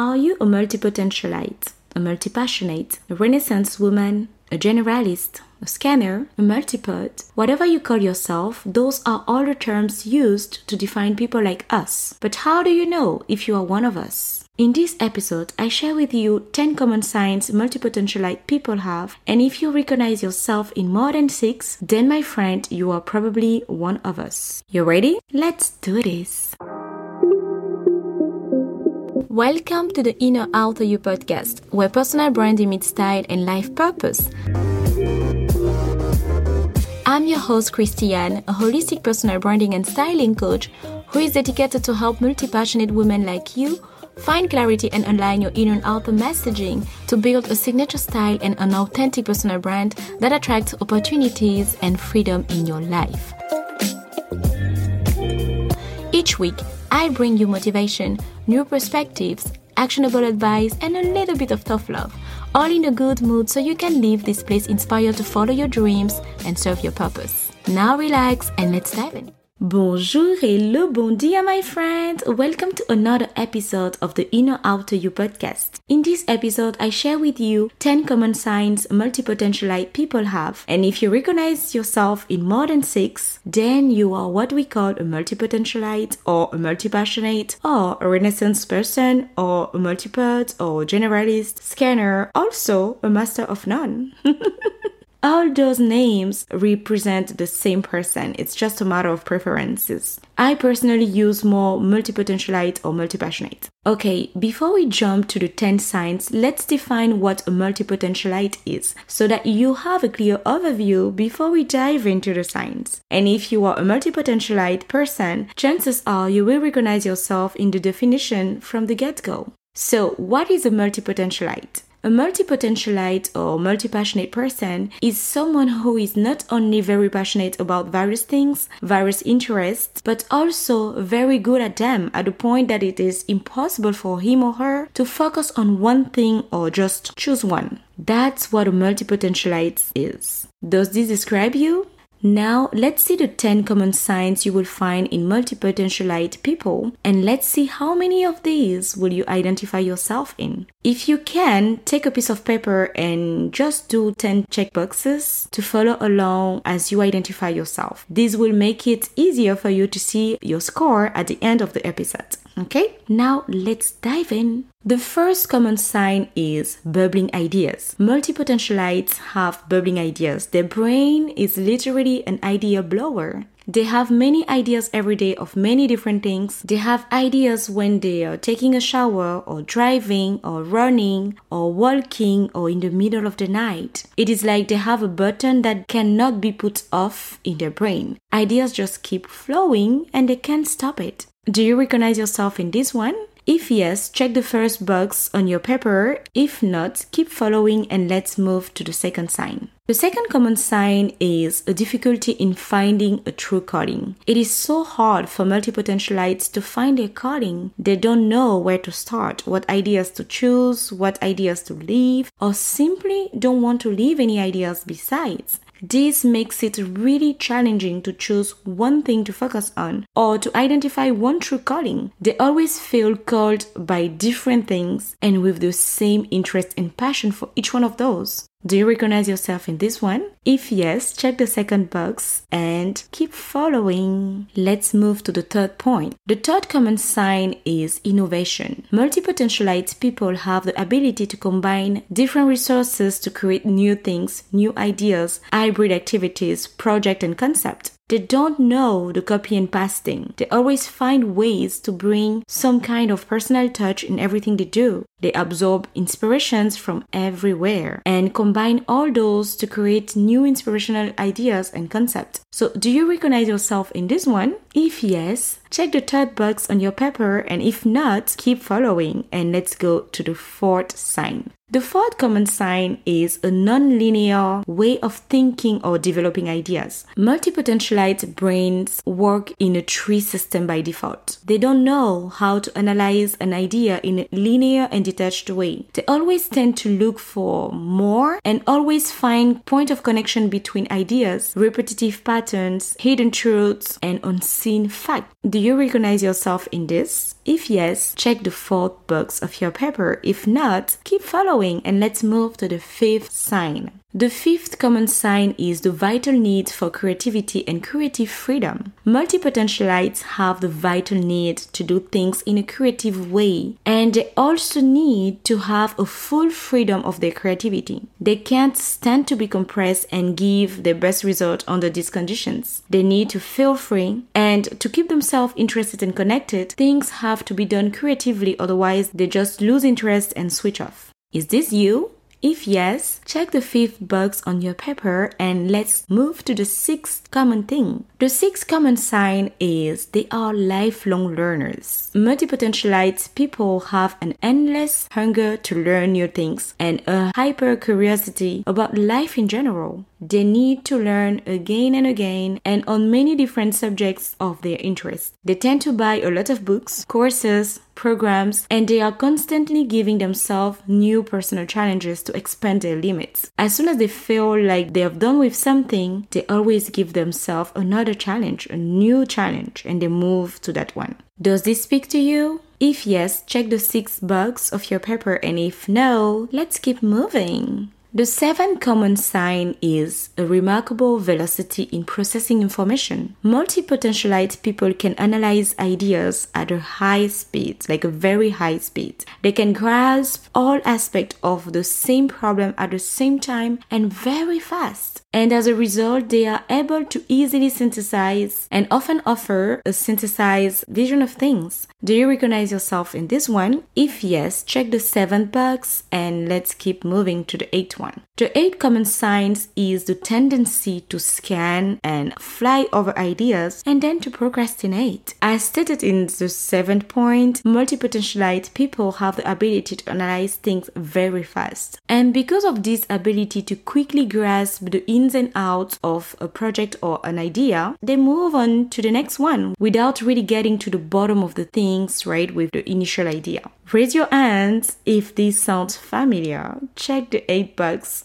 Are you a multipotentialite, a multipassionate, a renaissance woman, a generalist, a scanner, a multipod, whatever you call yourself, those are all the terms used to define people like us. But how do you know if you are one of us? In this episode, I share with you 10 common signs multipotentialite people have, and if you recognize yourself in more than 6, then my friend, you are probably one of us. You ready? Let's do this. Welcome to the Inner Outer You podcast, where personal branding meets style and life purpose. I'm your host, Kristiane, a holistic personal branding and styling coach who is dedicated to help multi passionate women like you find clarity and align your inner and outer messaging to build a signature style and an authentic personal brand that attracts opportunities and freedom in your life. Each week, I bring you motivation, new perspectives, actionable advice, and a little bit of tough love, all in a good mood so you can leave this place inspired to follow your dreams and serve your purpose. Now relax and let's dive in. Bonjour et le bon dia, my friend. Welcome to another episode of the Inner Outer You podcast. In this episode, I share with you 10 common signs multipotentialite people have. And if you recognize yourself in more than six, then you are what we call a multipotentialite or a multipassionate or a renaissance person or a multipod or generalist, scanner, also a master of none. all those names represent the same person. It's just a matter of preferences. I personally use more multipotentialite or multipassionate. Okay, before we jump to the 10 signs, let's define what a multipotentialite is so that you have a clear overview before we dive into the signs. And if you are a multipotentialite person, chances are you will recognize yourself in the definition from the get go. So, what is a multipotentialite? A multipotentialite or multi-passionate person is someone who is not only very passionate about various things, various interests, but also very good at them at the point that it is impossible for him or her to focus on one thing or just choose one. That's what a multipotentialite is. Does this describe you? Now, let's see the 10 common signs you will find in multipotentialite people and let's see how many of these will you identify yourself in. If you can, take a piece of paper and just do 10 checkboxes to follow along as you identify yourself. This will make it easier for you to see your score at the end of the episode. Okay, now let's dive in. The first common sign is bubbling ideas. Multipotentialites have bubbling ideas. Their brain is literally an idea blower. They have many ideas every day of many different things. They have ideas when they are taking a shower or driving or running or walking or in the middle of the night. It is like they have a button that cannot be put off in their brain. Ideas just keep flowing and they can't stop it. Do you recognize yourself in this one? If yes, check the first box on your paper. If not, keep following and let's move to the second sign. The second common sign is a difficulty in finding a true calling. It is so hard for multipotentialites to find their calling. They don't know where to start, what ideas to choose, what ideas to leave, or simply don't want to leave any ideas besides. This makes it really challenging to choose one thing to focus on or to identify one true calling. They always feel called by different things and with the same interest and passion for each one of those. Do you recognize yourself in this one? If yes, check the second box and keep following. Let's move to the third point. The third common sign is innovation. Multipotentialite people have the ability to combine different resources to create new things, new ideas, hybrid activities, project and concept. They don't know the copy and pasting. They always find ways to bring some kind of personal touch in everything they do. They absorb inspirations from everywhere and combine all those to create new inspirational ideas and concepts. So, do you recognize yourself in this one? If yes, check the third box on your paper, and if not, keep following and let's go to the fourth sign. The fourth common sign is a non-linear way of thinking or developing ideas. Multipotentialite brains work in a tree system by default. They don't know how to analyze an idea in a linear and detached way. They always tend to look for more and always find point of connection between ideas, repetitive patterns, hidden truths, and unseen facts. Do you recognize yourself in this? If yes, check the fourth box of your paper. If not, keep following and let's move to the fifth sign. The fifth common sign is the vital need for creativity and creative freedom. Multipotentialites have the vital need to do things in a creative way, and they also need to have a full freedom of their creativity. They can't stand to be compressed and give their best result under these conditions. They need to feel free, and to keep themselves interested and connected, things have to be done creatively, otherwise, they just lose interest and switch off. Is this you? If yes, check the fifth box on your paper and let's move to the sixth common thing. The sixth common sign is they are lifelong learners. Multipotentialite people have an endless hunger to learn new things and a hyper curiosity about life in general. They need to learn again and again and on many different subjects of their interest. They tend to buy a lot of books, courses, programs, and they are constantly giving themselves new personal challenges to expand their limits. As soon as they feel like they have done with something, they always give themselves another challenge, a new challenge, and they move to that one. Does this speak to you? If yes, check the six box of your paper, and if no, let's keep moving. The seventh common sign is a remarkable velocity in processing information. Multipotentialite people can analyze ideas at a high speed, like a very high speed. They can grasp all aspects of the same problem at the same time and very fast. And as a result, they are able to easily synthesize and often offer a synthesized vision of things. Do you recognize yourself in this one? If yes, check the seventh box and let's keep moving to the eighth one. The eight common signs is the tendency to scan and fly over ideas and then to procrastinate. As stated in the seventh point, multipotentialite people have the ability to analyze things very fast. And because of this ability to quickly grasp the ins and outs of a project or an idea, they move on to the next one without really getting to the bottom of the things, right, with the initial idea. Raise your hands if this sounds familiar. Check the eight bucks.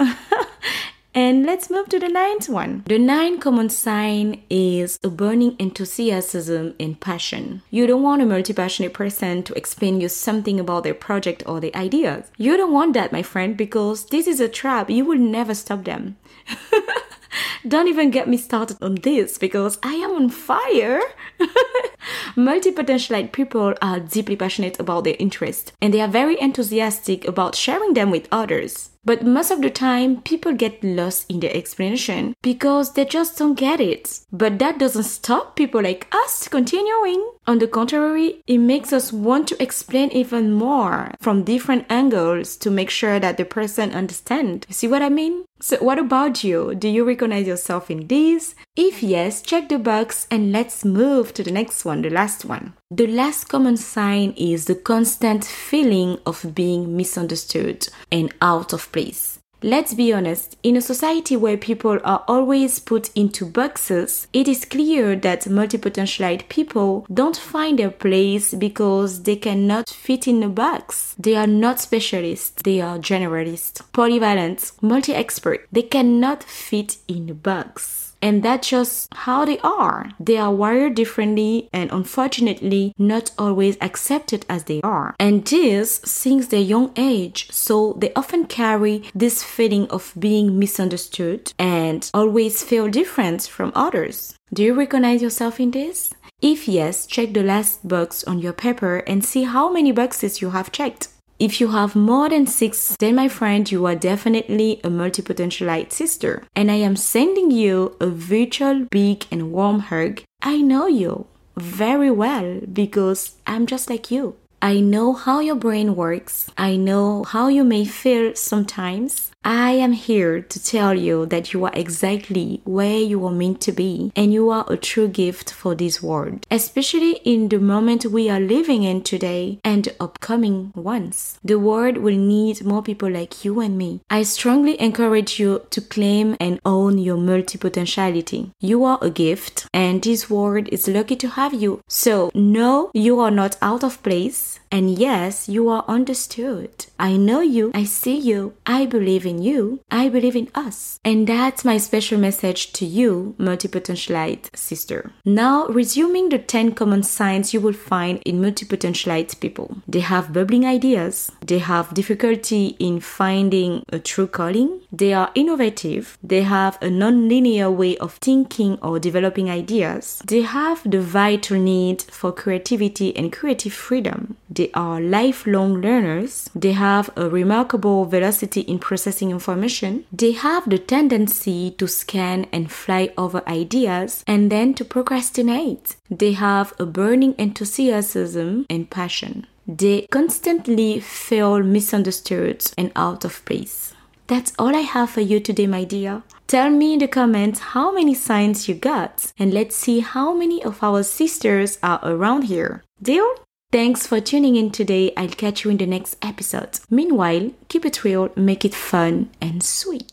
and let's move to the ninth one. The ninth common sign is a burning enthusiasm and passion. You don't want a multi passionate person to explain you something about their project or their ideas. You don't want that, my friend, because this is a trap. You will never stop them. Don't even get me started on this because I am on fire. Multipotentialite people are deeply passionate about their interests and they are very enthusiastic about sharing them with others. But most of the time, people get lost in their explanation because they just don't get it. But that doesn't stop people like us continuing. On the contrary, it makes us want to explain even more from different angles to make sure that the person understands. See what I mean? So, what about you? Do you recognize yourself in this? If yes, check the box and let's move to the next one, the last one. The last common sign is the constant feeling of being misunderstood and out of place. Let's be honest, in a society where people are always put into boxes, it is clear that multipotentialite people don't find their place because they cannot fit in a box. They are not specialists, they are generalists, polyvalent, multi expert. They cannot fit in a box. And that's just how they are. They are wired differently and unfortunately not always accepted as they are. And this since their young age. So they often carry this feeling of being misunderstood and always feel different from others. Do you recognize yourself in this? If yes, check the last box on your paper and see how many boxes you have checked. If you have more than six, then my friend, you are definitely a multipotentialite sister. And I am sending you a virtual big and warm hug. I know you very well because I'm just like you. I know how your brain works. I know how you may feel sometimes. I am here to tell you that you are exactly where you are meant to be and you are a true gift for this world, especially in the moment we are living in today and upcoming ones. The world will need more people like you and me. I strongly encourage you to claim and own your multipotentiality. You are a gift and this world is lucky to have you. So know you are not out of place And yes, you are understood. I know you. I see you. I believe in you. I believe in us. And that's my special message to you, multipotentialite sister. Now, resuming the 10 common signs you will find in multipotentialite people. They have bubbling ideas. They have difficulty in finding a true calling. They are innovative. They have a non-linear way of thinking or developing ideas. They have the vital need for creativity and creative freedom. They are lifelong learners. They have a remarkable velocity in processing information. They have the tendency to scan and fly over ideas and then to procrastinate. They have a burning enthusiasm and passion. They constantly feel misunderstood and out of place. That's all I have for you today, my dear. Tell me in the comments how many signs you got, and let's see how many of our sisters are around here. Deal? Thanks for tuning in today. I'll catch you in the next episode. Meanwhile, keep it real, make it fun and sweet.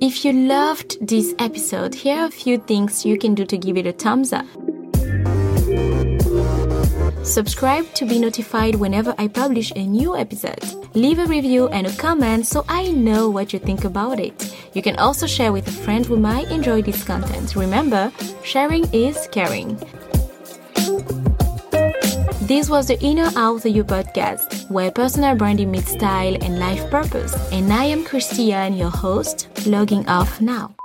If you loved this episode, here are a few things you can do to give it a thumbs up. Subscribe to be notified whenever I publish a new episode. Leave a review and a comment so I know what you think about it. You can also share with a friend who might enjoy this content. Remember, sharing is caring. This was the Inner Outer You podcast, where personal branding meets style and life purpose. And I am Kristiane, your host, logging off now.